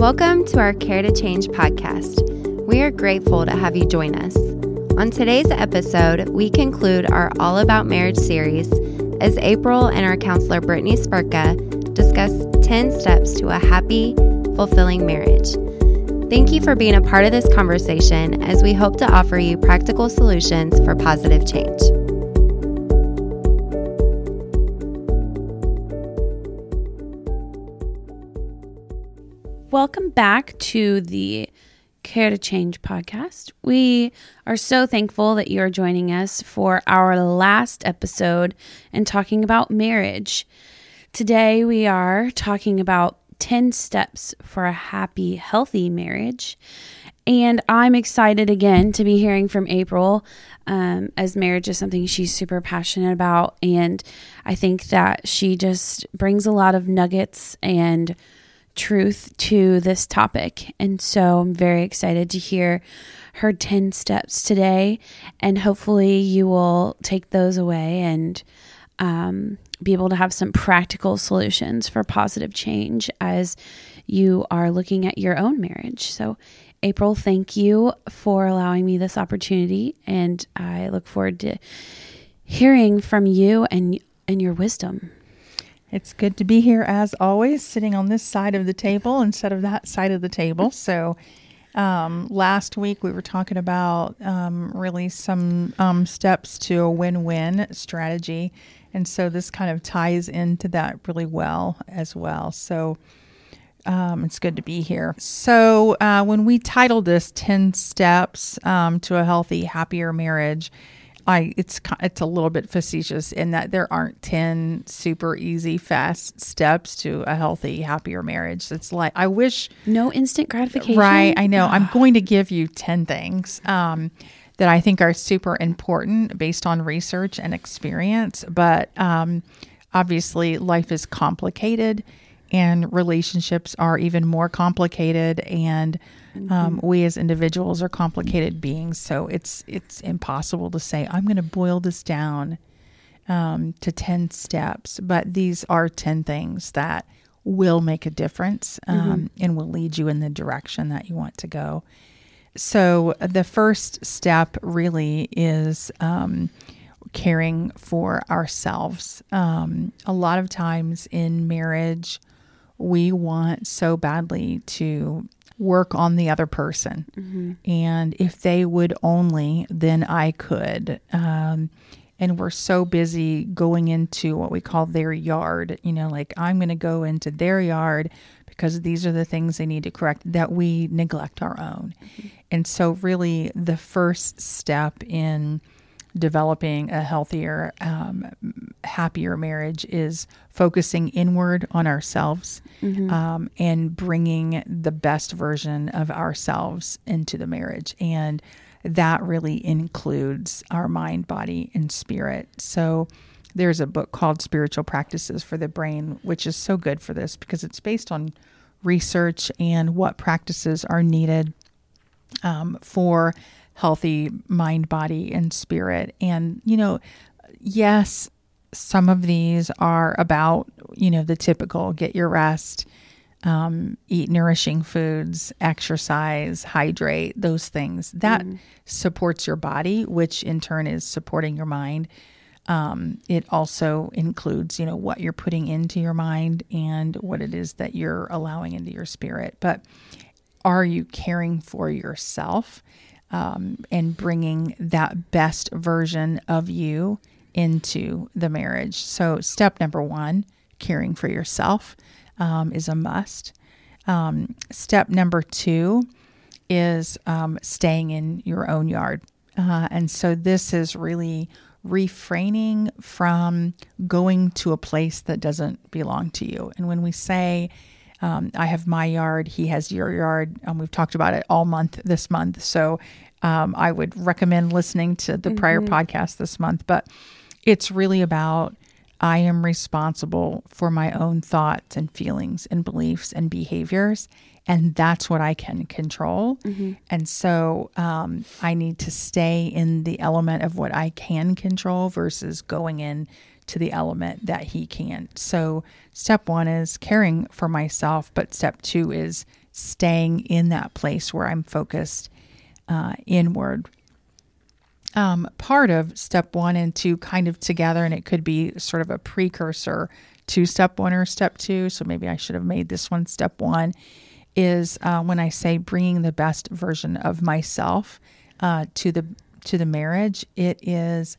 Welcome to our Care to Change podcast. We are grateful to have you join us. On today's episode, we conclude our All About Marriage series as April and our counselor Brittany Spurka discuss 10 steps to a happy, fulfilling marriage. Thank you for being a part of this conversation as we hope to offer you practical solutions for positive change. Welcome back to the Care to Change podcast. We are so thankful that you are joining us for our last episode and talking about marriage. Today, we are talking about 10 steps for a happy, healthy marriage. And I'm excited again to be hearing from April um, as marriage is something she's super passionate about. And I think that she just brings a lot of nuggets and truth to this topic. And so I'm very excited to hear her 10 steps today. And hopefully, you will take those away and um, be able to have some practical solutions for positive change as you are looking at your own marriage. So, April, thank you for allowing me this opportunity. And I look forward to hearing from you and, and your wisdom. It's good to be here as always, sitting on this side of the table instead of that side of the table. So, um, last week we were talking about um, really some um, steps to a win win strategy. And so this kind of ties into that really well as well. So, um, it's good to be here. So, uh, when we titled this 10 Steps um, to a Healthy, Happier Marriage, I it's it's a little bit facetious in that there aren't 10 super easy fast steps to a healthy happier marriage. It's like I wish no instant gratification. Right, I know. I'm going to give you 10 things um, that I think are super important based on research and experience, but um, obviously life is complicated and relationships are even more complicated and Mm-hmm. Um, we as individuals are complicated beings, so it's it's impossible to say I'm going to boil this down um, to ten steps. But these are ten things that will make a difference um, mm-hmm. and will lead you in the direction that you want to go. So the first step really is um, caring for ourselves. Um, a lot of times in marriage, we want so badly to work on the other person. Mm-hmm. And if they would only, then I could. Um, and we're so busy going into what we call their yard, you know, like I'm going to go into their yard because these are the things they need to correct that we neglect our own. Mm-hmm. And so, really, the first step in developing a healthier, um, happier marriage is focusing inward on ourselves mm-hmm. um, and bringing the best version of ourselves into the marriage. And that really includes our mind, body, and spirit. So, there's a book called Spiritual Practices for the Brain, which is so good for this because it's based on research and what practices are needed um, for healthy mind, body, and spirit. And, you know, yes, some of these are about, you know, the typical get your rest, um, eat nourishing foods, exercise, hydrate, those things. That mm. supports your body, which in turn is supporting your mind. Um, it also includes, you know, what you're putting into your mind and what it is that you're allowing into your spirit. But are you caring for yourself? Um, and bringing that best version of you into the marriage. So, step number one, caring for yourself, um, is a must. Um, step number two is um, staying in your own yard. Uh, and so, this is really refraining from going to a place that doesn't belong to you. And when we say, um, I have my yard, he has your yard. Um, we've talked about it all month this month. So um, I would recommend listening to the mm-hmm. prior podcast this month. But it's really about I am responsible for my own thoughts and feelings and beliefs and behaviors. And that's what I can control. Mm-hmm. And so um, I need to stay in the element of what I can control versus going in to the element that he can't. So, step one is caring for myself, but step two is staying in that place where I'm focused uh, inward. Um, part of step one and two kind of together, and it could be sort of a precursor to step one or step two. So maybe I should have made this one step one. Is uh, when I say bringing the best version of myself uh, to the to the marriage. It is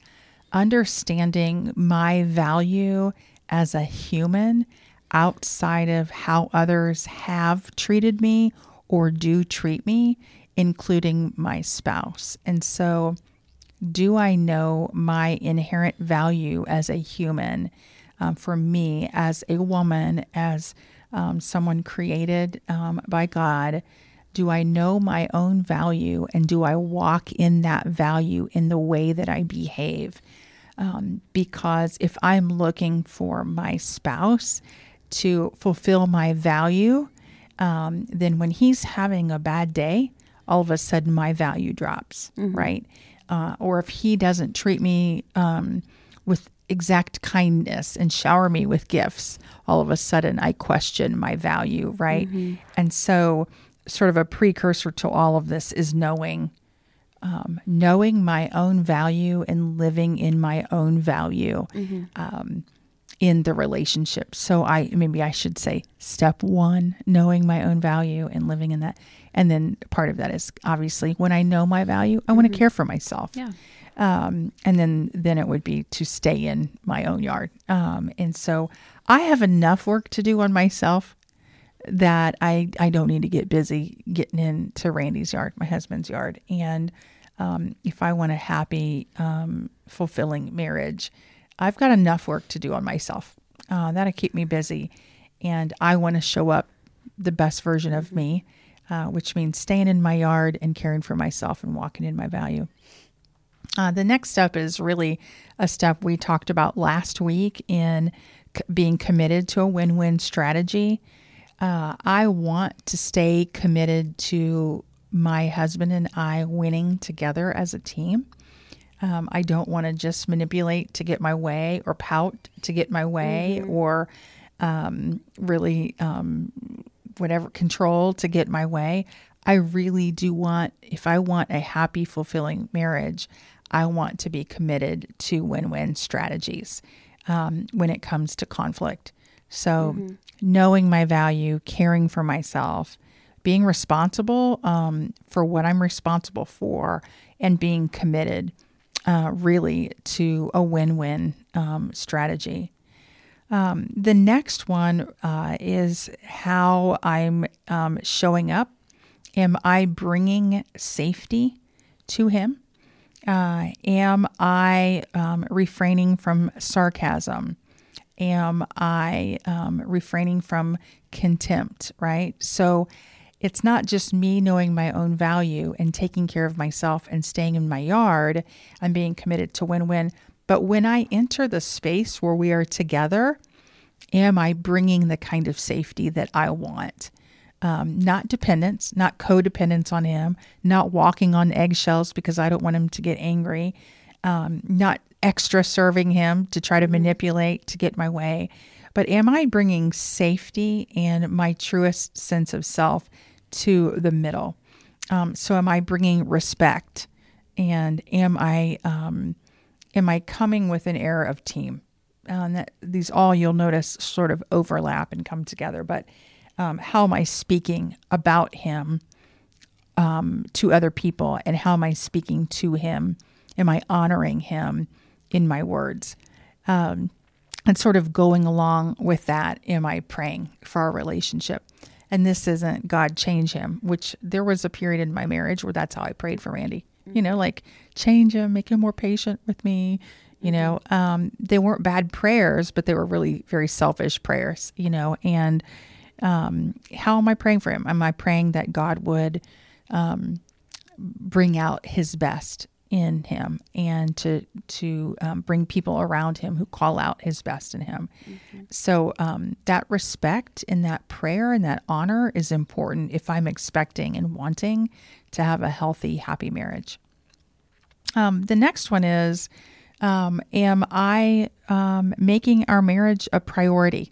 understanding my value as a human outside of how others have treated me or do treat me, including my spouse. And so, do I know my inherent value as a human? Um, for me, as a woman, as um, someone created um, by God, do I know my own value and do I walk in that value in the way that I behave? Um, because if I'm looking for my spouse to fulfill my value, um, then when he's having a bad day, all of a sudden my value drops, mm-hmm. right? Uh, or if he doesn't treat me um, with exact kindness and shower me with gifts, all of a sudden I question my value, right? Mm-hmm. And so, sort of a precursor to all of this is knowing um, knowing my own value and living in my own value mm-hmm. um, in the relationship. So I maybe I should say step one, knowing my own value and living in that. And then part of that is obviously when I know my value, I mm-hmm. want to care for myself. Yeah. Um, and then then it would be to stay in my own yard. Um, and so I have enough work to do on myself that I I don't need to get busy getting into Randy's yard, my husband's yard, and um, if I want a happy, um, fulfilling marriage, I've got enough work to do on myself. Uh, that'll keep me busy, and I want to show up the best version of me, uh, which means staying in my yard and caring for myself and walking in my value. Uh, the next step is really a step we talked about last week in c- being committed to a win win strategy. Uh, I want to stay committed to my husband and I winning together as a team. Um, I don't want to just manipulate to get my way or pout to get my way mm-hmm. or um, really um, whatever control to get my way. I really do want, if I want a happy, fulfilling marriage, I want to be committed to win win strategies um, when it comes to conflict. So, mm-hmm. knowing my value, caring for myself, being responsible um, for what I'm responsible for, and being committed uh, really to a win win um, strategy. Um, the next one uh, is how I'm um, showing up. Am I bringing safety to him? Uh, am I um, refraining from sarcasm? Am I um, refraining from contempt? Right. So it's not just me knowing my own value and taking care of myself and staying in my yard and being committed to win win. But when I enter the space where we are together, am I bringing the kind of safety that I want? um, not dependence, not codependence on him, not walking on eggshells because I don't want him to get angry, um, not extra serving him to try to mm-hmm. manipulate to get my way. But am I bringing safety and my truest sense of self to the middle? Um, so am I bringing respect, and am I um, am I coming with an air of team? and that these all you'll notice sort of overlap and come together, but um, how am I speaking about him um, to other people, and how am I speaking to him? Am I honoring him in my words? Um, and sort of going along with that, am I praying for our relationship? And this isn't God change him, which there was a period in my marriage where that's how I prayed for Randy. You know, like change him, make him more patient with me. You know, um, they weren't bad prayers, but they were really very selfish prayers. You know, and um, how am I praying for him? Am I praying that God would um, bring out His best in him and to to um, bring people around him who call out His best in him? Mm-hmm. So um, that respect and that prayer and that honor is important if I'm expecting and wanting to have a healthy, happy marriage. Um, the next one is. Um, am I making our marriage a priority?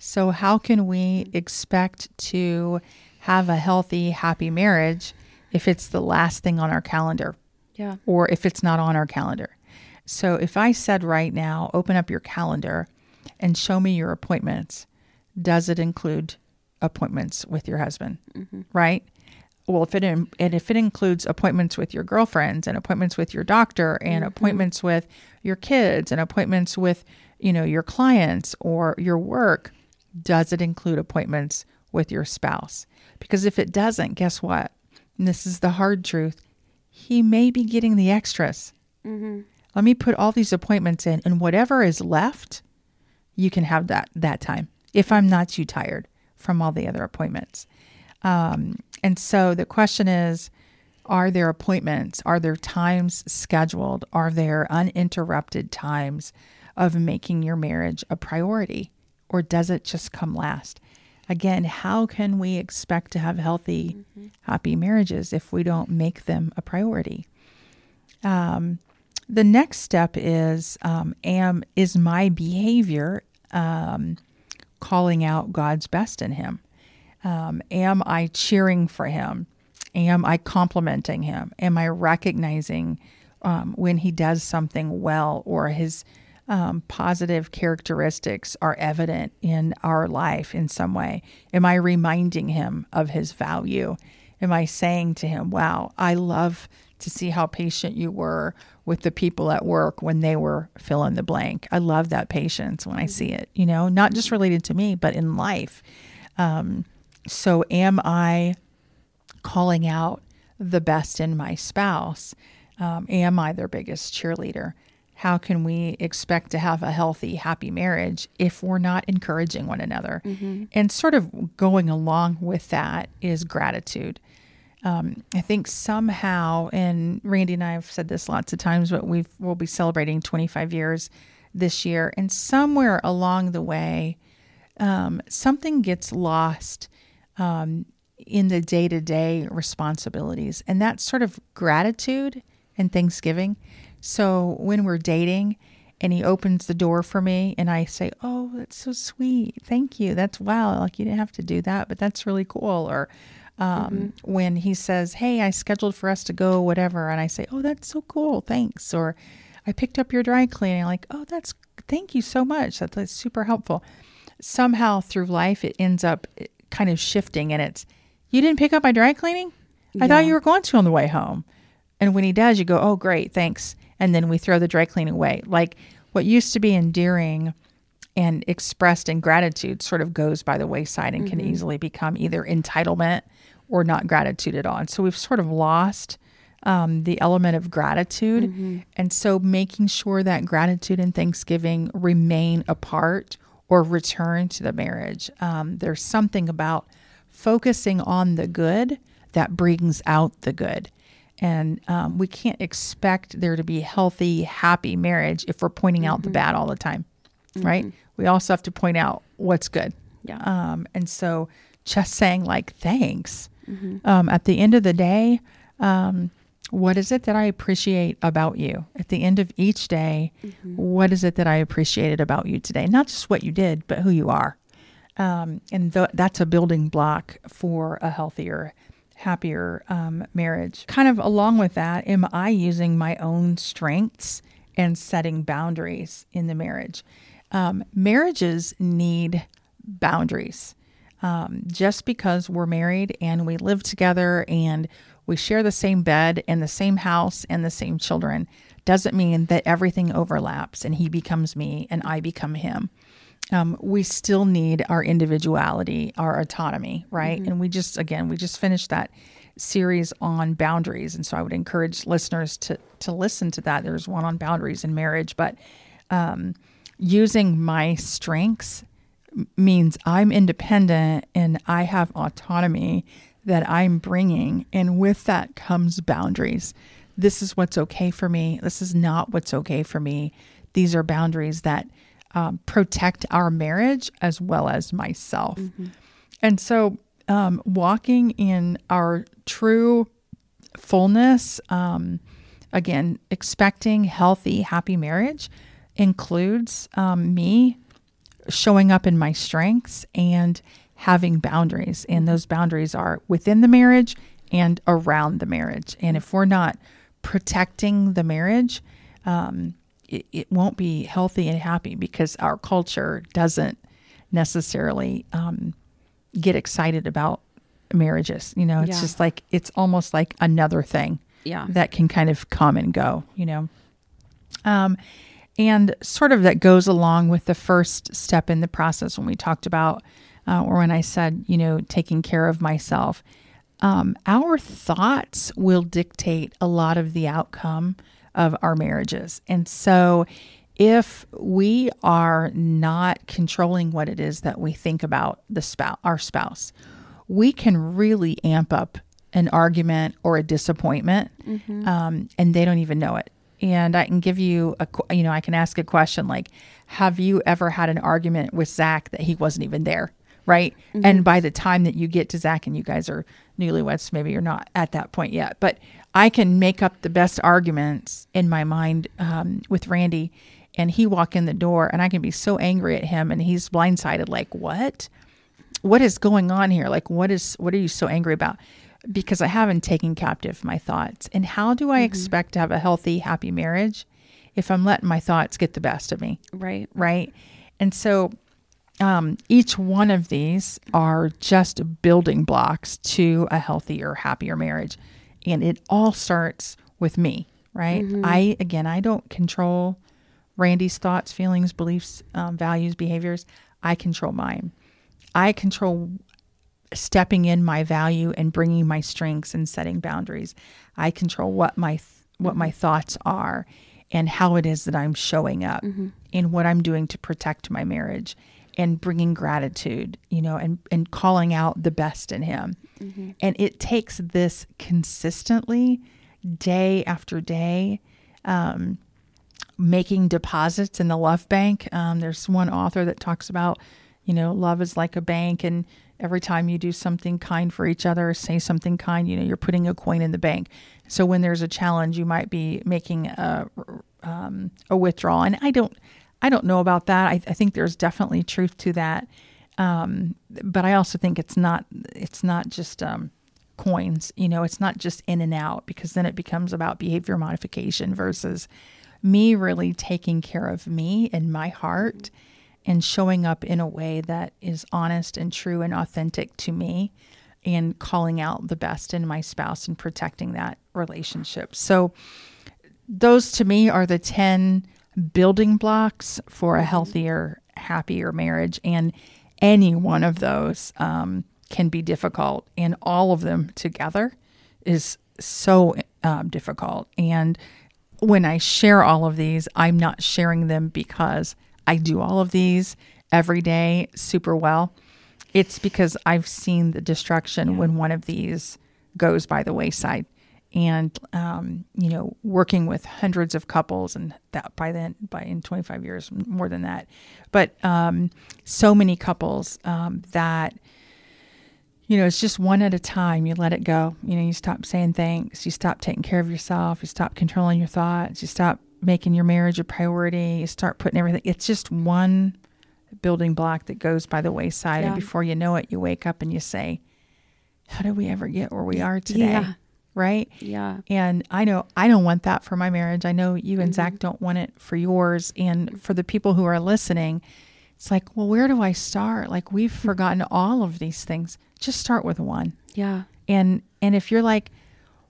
So, how can we expect to have a healthy, happy marriage if it's the last thing on our calendar Yeah. or if it's not on our calendar. So if I said right now, open up your calendar and show me your appointments, does it include appointments with your husband? Mm-hmm. Right? Well, if it in, and if it includes appointments with your girlfriends and appointments with your doctor and mm-hmm. appointments with your kids and appointments with, you know, your clients or your work, does it include appointments with your spouse? Because if it doesn't, guess what? And this is the hard truth. He may be getting the extras. Let me put all these appointments in, and whatever is left, you can have that that time. If I'm not too tired from all the other appointments, um, and so the question is, are there appointments? Are there times scheduled? Are there uninterrupted times of making your marriage a priority, or does it just come last? Again, how can we expect to have healthy, happy marriages if we don't make them a priority? Um, the next step is um, am is my behavior um, calling out God's best in him? Um, am I cheering for him? Am I complimenting him? Am I recognizing um, when he does something well or his um, positive characteristics are evident in our life in some way? Am I reminding him of his value? Am I saying to him, Wow, I love to see how patient you were with the people at work when they were fill in the blank? I love that patience when I see it, you know, not just related to me, but in life. Um, so, am I calling out the best in my spouse? Um, am I their biggest cheerleader? How can we expect to have a healthy, happy marriage if we're not encouraging one another? And sort of going along with that is gratitude. Um, I think somehow, and Randy and I have said this lots of times, but we've we'll be celebrating 25 years this year, and somewhere along the way, um, something gets lost um, in the day to day responsibilities, and that's sort of gratitude and Thanksgiving. So when we're dating, and he opens the door for me, and I say, "Oh, that's so sweet, thank you. That's wow, like you didn't have to do that, but that's really cool." Or um, when he says, "Hey, I scheduled for us to go, whatever," and I say, "Oh, that's so cool, thanks." Or I picked up your dry cleaning, like, "Oh, that's thank you so much. That, that's super helpful." Somehow through life, it ends up eh, kind of shifting, and it's, "You didn't pick up my dry cleaning? I thought you were going to on the way home." And when he does, you go, "Oh, great, thanks," and then we throw the dry cleaning away. Like what used to be endearing and expressed in gratitude sort of goes by the wayside and can easily become either entitlement or not gratitude at all. And so we've sort of lost um, the element of gratitude. And so making sure that gratitude and thanksgiving remain a part or return to the marriage. Um, there's something about focusing on the good that brings out the good. And um, we can't expect there to be healthy, happy marriage if we're pointing out the bad all the time, right? We also have to point out what's good. Yeah. Um, and so just saying, like, thanks. Um, at the end of the day, um, what is it that I appreciate about you? At the end of each day, what is it that I appreciated about you today? Not just what you did, but who you are. Um, and th- that's a building block for a healthier, happier um, marriage. Kind of along with that, am I using my own strengths and setting boundaries in the marriage? Um, marriages need boundaries. Um, just because we're married and we live together and we share the same bed and the same house and the same children doesn't mean that everything overlaps and he becomes me and I become him. Um, we still need our individuality, our autonomy, right? And we just, again, we just finished that series on boundaries, and so I would encourage listeners to to listen to that. There's one on boundaries in marriage, but um, using my strengths means I'm independent and I have autonomy that I'm bringing, and with that comes boundaries. This is what's okay for me. This is not what's okay for me. These are boundaries that um, protect our marriage as well as myself. And so, um, walking in our true fullness, um, again, expecting healthy, happy marriage includes um, me showing up in my strengths and having boundaries, and those boundaries are within the marriage and around the marriage. And if we're not protecting the marriage, um, it, it won't be healthy and happy because our culture doesn't necessarily um, get excited about marriages. You know, it's Yeah. just like it's almost like another thing Yeah. that can kind of come and go, you know. Um, and sort of that goes along with the first step in the process when we talked about, uh, or when I said, you know, taking care of myself. Um, our thoughts will dictate a lot of the outcome of our marriages. And so if we are not controlling what it is that we think about the spouse, our spouse, we can really amp up an argument or a disappointment, um, and they don't even know it. And I can give you a, you know, I can ask a question like, "Have you ever had an argument with Zach that he wasn't even there?" Right. And by the time that you get to Zach and you guys are newlyweds, maybe you're not at that point yet, but I can make up the best arguments in my mind um, with Randy, and he walk in the door, and I can be so angry at him, and he's blindsided, like, "What? What is going on here? Like, what is? What are you so angry about?" Because I haven't taken captive my thoughts, and how do I expect to have a healthy, happy marriage if I'm letting my thoughts get the best of me? Right. right? And so um, each one of these are just building blocks to a healthier, happier marriage. And it all starts with me, right? Mm-hmm. I, again, I don't control Randy's thoughts, feelings, beliefs, um, values, behaviors. I control mine. I control stepping in my value and bringing my strengths and setting boundaries. I control what my th- what my mm-hmm. thoughts are and how it is that I'm showing up mm-hmm. and what I'm doing to protect my marriage and bringing gratitude, you know, and and calling out the best in him. And it takes this consistently day after day um, making deposits in the love bank. Um, there's one author that talks about, you know, love is like a bank, and every time you do something kind for each other, say something kind, you know, you're putting a coin in the bank. So when there's a challenge, you might be making a um, a withdrawal, and I don't, I don't know about that. I, I think there's definitely truth to that, um, but I also think it's not, it's not just. Um, coins you know it's not just in and out because then it becomes about behavior modification versus me really taking care of me and my heart and showing up in a way that is honest and true and authentic to me and calling out the best in my spouse and protecting that relationship. So those to me are the 10 building blocks for a healthier, happier marriage. And any one of those um, can be difficult, and all of them together is so um, difficult. And when I share all of these, I'm not sharing them because I do all of these every day super well. It's because I've seen the destruction when one of these goes by the wayside. And um, you know, working with hundreds of couples, and that by then, by in 25 years, more than that, but um, so many couples um, that you know, it's just one at a time. You let it go. You know, you stop saying thanks. You stop taking care of yourself. You stop controlling your thoughts. You stop making your marriage a priority. You start putting everything. It's just one building block that goes by the wayside. Yeah. And before you know it, you wake up and you say, How did we ever get where we are today? Yeah. Right? Yeah. And I know I don't want that for my marriage. I know you and Zach mm-hmm. don't want it for yours. And for the people who are listening, it's like, well, where do I start? Like we've mm-hmm. forgotten all of these things. Just start with one. Yeah. And and if you're like,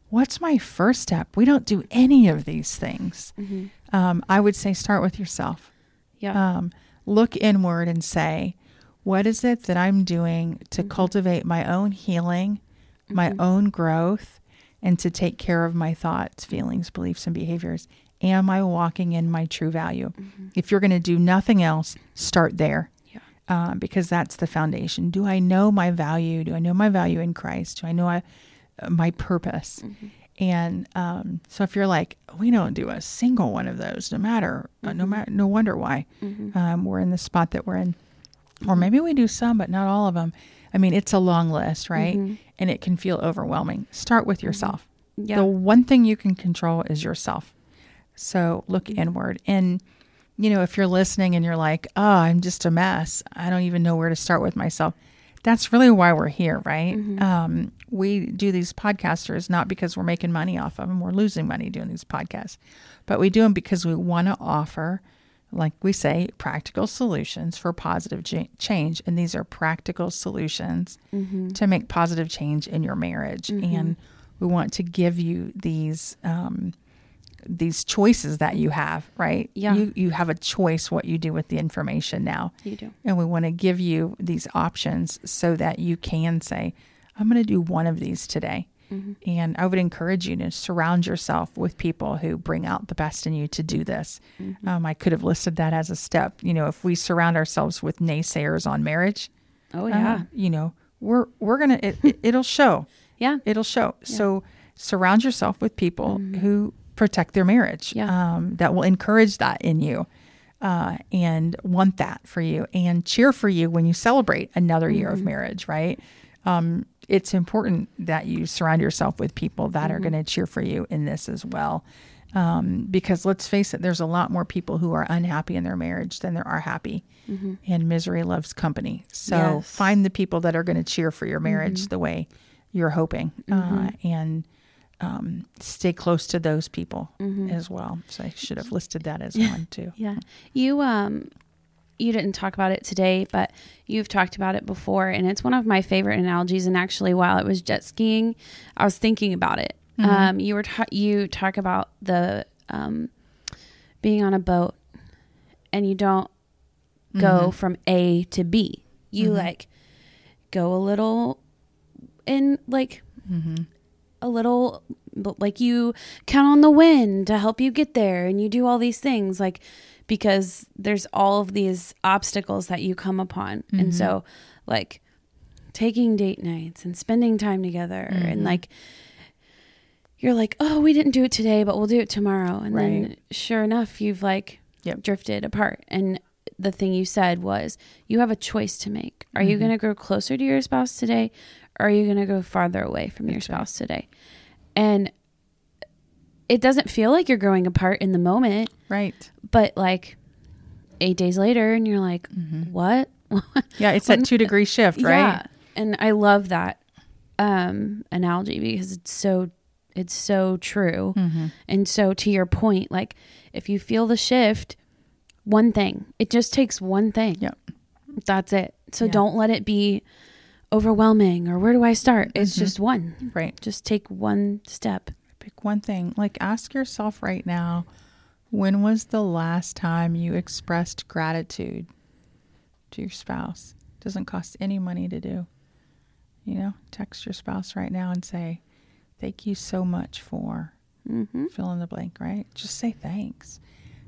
what's my first step? We don't do any of these things. Mm-hmm. Um, I would say start with yourself. Yeah. Um, look inward and say, what is it that I'm doing to cultivate my own healing, my own growth, and to take care of my thoughts, feelings, beliefs, and behaviors? Am I walking in my true value? If you're going to do nothing else, start there yeah. uh, because that's the foundation. Do I know my value? Do I know my value in Christ? Do I know I, uh, my purpose? And um, so, if you're like, we don't do a single one of those, no matter, uh, no matter, no wonder why um, we're in the spot that we're in, or maybe we do some, but not all of them. I mean, it's a long list, right? Mm-hmm. And it can feel overwhelming. Start with mm-hmm. yourself. Yeah. The one thing you can control is yourself. So look mm-hmm. inward. And, you know, if you're listening and you're like, oh, I'm just a mess, I don't even know where to start with myself, that's really why we're here, right? Um, we do these podcasters not because we're making money off of them, we're losing money doing these podcasts, but we do them because we want to offer, like we say, practical solutions for positive change. And these are practical solutions to make positive change in your marriage. And we want to give you these. Um, these choices that you have, right? Yeah. You you have a choice what you do with the information now. You do. And we want to give you these options so that you can say, I'm going to do one of these today. And I would encourage you to surround yourself with people who bring out the best in you to do this. Um, I could have listed that as a step. You know, if we surround ourselves with naysayers on marriage, Oh uh, yeah. you know, we're we're gonna it, it, it'll show. Yeah. It'll show. So surround yourself with people who protect their marriage. Mm-hmm. Yeah. Um, that will encourage that in you. Uh, and want that for you and cheer for you when you celebrate another year Mm-hmm. of marriage, right? Um, it's important that you surround yourself with people that Mm-hmm. are going to cheer for you in this as well. Um, because let's face it, there's a lot more people who are unhappy in their marriage than there are happy. And misery loves company. So Mm-hmm. Yes. find the people that are going to cheer for your marriage the way you're hoping, uh, and um, stay close to those people as well. So I should have listed that as one too. Yeah. You um you didn't talk about it today, but you've talked about it before and it's one of my favorite analogies and actually while I was jet skiing, I was thinking about it. Um you were ta- you talk about the um being on a boat and you don't go from A to B. You like go a little in like a little like you count on the wind to help you get there and you do all these things like because there's all of these obstacles that you come upon. And so mm-hmm. like taking date nights and spending time together and mm-hmm. like you're like oh we didn't do it today but we'll do it tomorrow. And then sure enough you've like Yep. drifted apart. And the thing you said was you have a choice to make. Are you mm-hmm. going to grow closer to your spouse today or are you going to go farther away from your spouse today and it doesn't feel like you're growing apart in the moment Right. but like eight days later and you're like what Yeah, it's that two degree shift, right? yeah and i love that um analogy because it's so it's so true Mm-hmm. and so to your point like if you feel the shift one thing it just takes one thing Yep. that's it so Yeah. don't let it be overwhelming or where do i start it's Mm-hmm. just one Right. just take one step Pick one thing. Like ask yourself right now, when was the last time you expressed gratitude to your spouse? It doesn't cost any money to do. You know, text your spouse right now and say, Thank you so much for mm-hmm. fill in the blank, right? Just say thanks.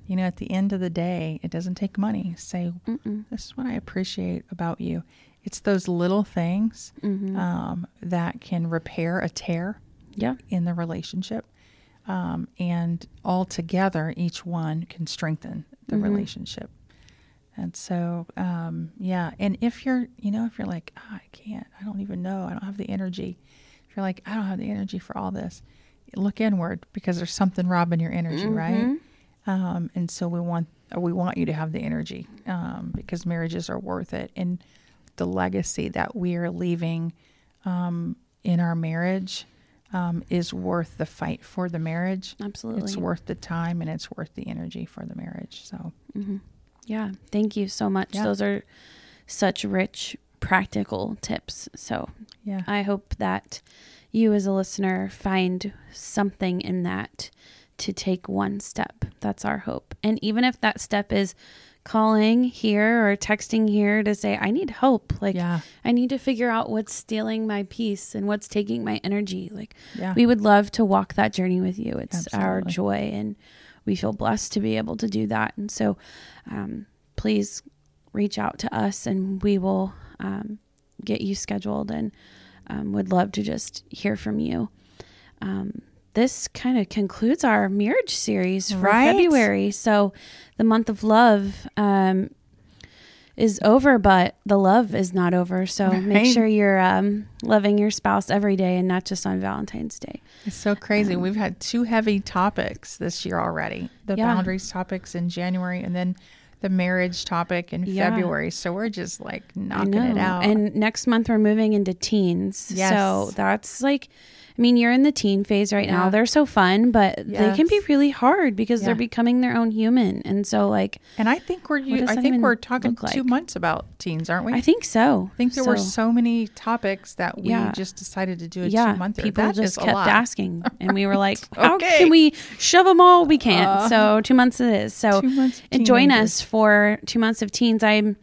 You know, at the end of the day, it doesn't take money. Say, Mm-mm. This is what I appreciate about you. It's those little things Mm-hmm. um, that can repair a tear yeah in the relationship. Um, and all together, each one can strengthen the Mhm. relationship. And so, um, yeah. And if you're, you know, if you're like, oh, I can't, I don't even know, I don't have the energy. If you're like, I don't have the energy for all this, look inward because there's something robbing your energy, right? Mhm. Um, and so we want we want you to have the energy um, because marriages are worth it, and the legacy that we are leaving um, in our marriage um, is worth the fight for the marriage. absolutely It's worth the time and it's worth the energy for the marriage. So hmm Yeah. Thank you so much. Yeah. Those are such rich, practical tips. So yeah, I hope that you, as a listener, find something in that to take one step. That's our hope. And even if that step is calling here or texting here to say, I need help, like, yeah, I need to figure out what's stealing my peace and what's taking my energy. Like, yeah. we would love to walk that journey with you. It's our joy, and we feel blessed to be able to do that. And so, um, please reach out to us, and we will um, get you scheduled. And um, would love to just hear from you. Um, this kind of concludes our marriage series for Right. February. So, the month of love. Um, is over, but the love is not over. So make sure you're um, loving your spouse every day and not just on Valentine's Day. It's so crazy. We've had two heavy topics this year already. The Yeah. boundaries topics in January and then the marriage topic in Yeah. February. So we're just like knocking it out. And next month we're moving into teens. Yes. So that's like, I mean, you're in the teen phase right now. Yeah. They're so fun, but they can be really hard because they're becoming their own human. And so, like, And I think we're does I think we're talking look two months about teens, aren't we? I think so. I think there were so many topics that we Yeah. just decided to do a yeah, two month. people that just kept asking, and we were like, "How Okay. Uh, can we shove them all? We can't." so two months it is. So Two months of and join us for two months of teens. I'm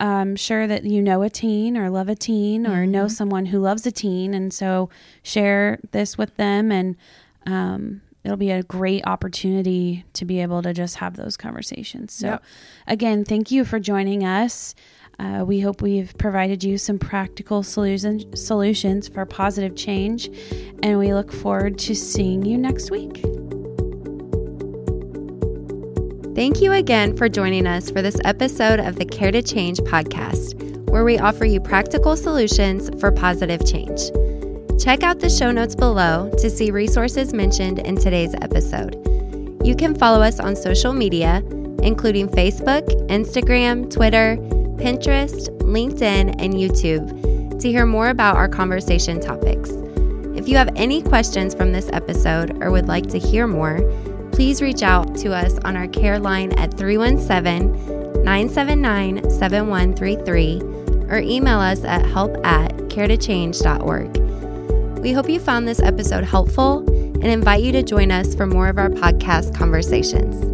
um, sure that you know a teen or love a teen or Mm-hmm. know someone who loves a teen, and so share this with them, and um, it'll be a great opportunity to be able to just have those conversations. So, Yep. again, thank you for joining us. Uh, we hope we've provided you some practical solution, solutions for positive change, and we look forward to seeing you next week. Thank you again for joining us for this episode of the Care to Change podcast, where we offer you practical solutions for positive change. Check out the show notes below to see resources mentioned in today's episode. You can follow us on social media, including Facebook, Instagram, Twitter, Pinterest, LinkedIn, and YouTube, to hear more about our conversation topics. If you have any questions from this episode or would like to hear more, please reach out to us on our care line at 317 979 7133 or email us at help at caretochange.org. We hope you found this episode helpful and invite you to join us for more of our podcast conversations.